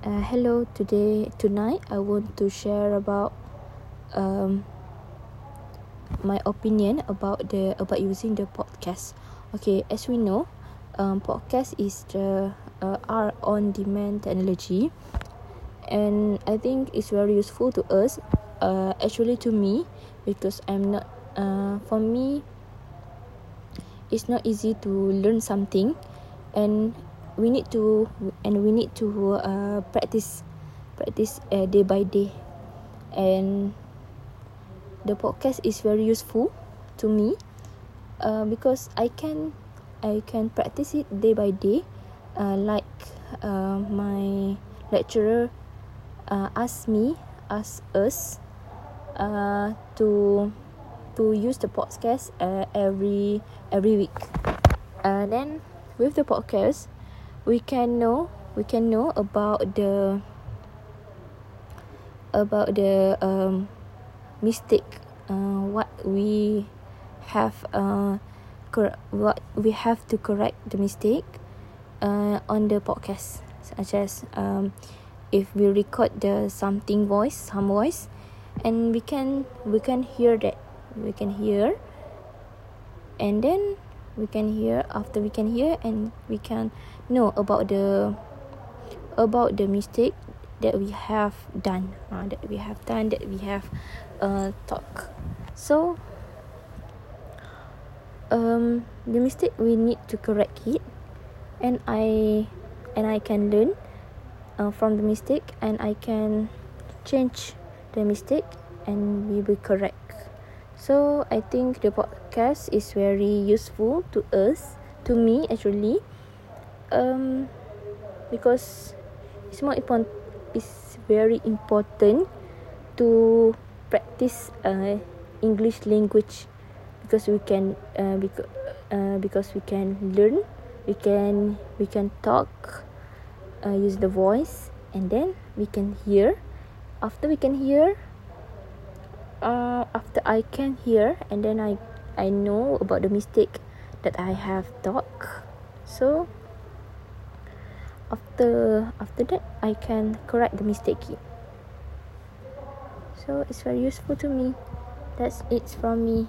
Uh, hello, today tonight I want to share about um my opinion about the about using the podcast. Okay, as we know, um podcast is the uh, our on demand technology and I think it's very useful to us uh actually to me because I'm not uh for me it's not easy to learn something and we need to and we need to uh, practice practice uh, day by day. And the podcast is very useful to me uh, because I can I can practice it day by day uh, like uh, my lecturer uh, ask me asked us uh, to to use the podcast uh, every every week. Uh, then with the podcast we can know we can know about the about the um mistake uh, what we have uh cor- what we have to correct the mistake uh on the podcast such as um if we record the something voice some voice and we can we can hear that we can hear and then we can hear after we can hear and we can know about the about the mistake that we have done uh, that we have done that we have uh talk. So um the mistake we need to correct it and i and i can learn uh, from the mistake and i can change the mistake and we will correct. So I think the podcast is very useful to us, to me actually, um, because it's more important. It's very important to practice uh, English language because we can uh, because uh, because we can learn, we can we can talk, uh, use the voice, and then we can hear. After we can hear, uh, after I can hear and then I I know about the mistake that I have talk. So after after that I can correct the mistake. So it's very useful to me. That's it from me.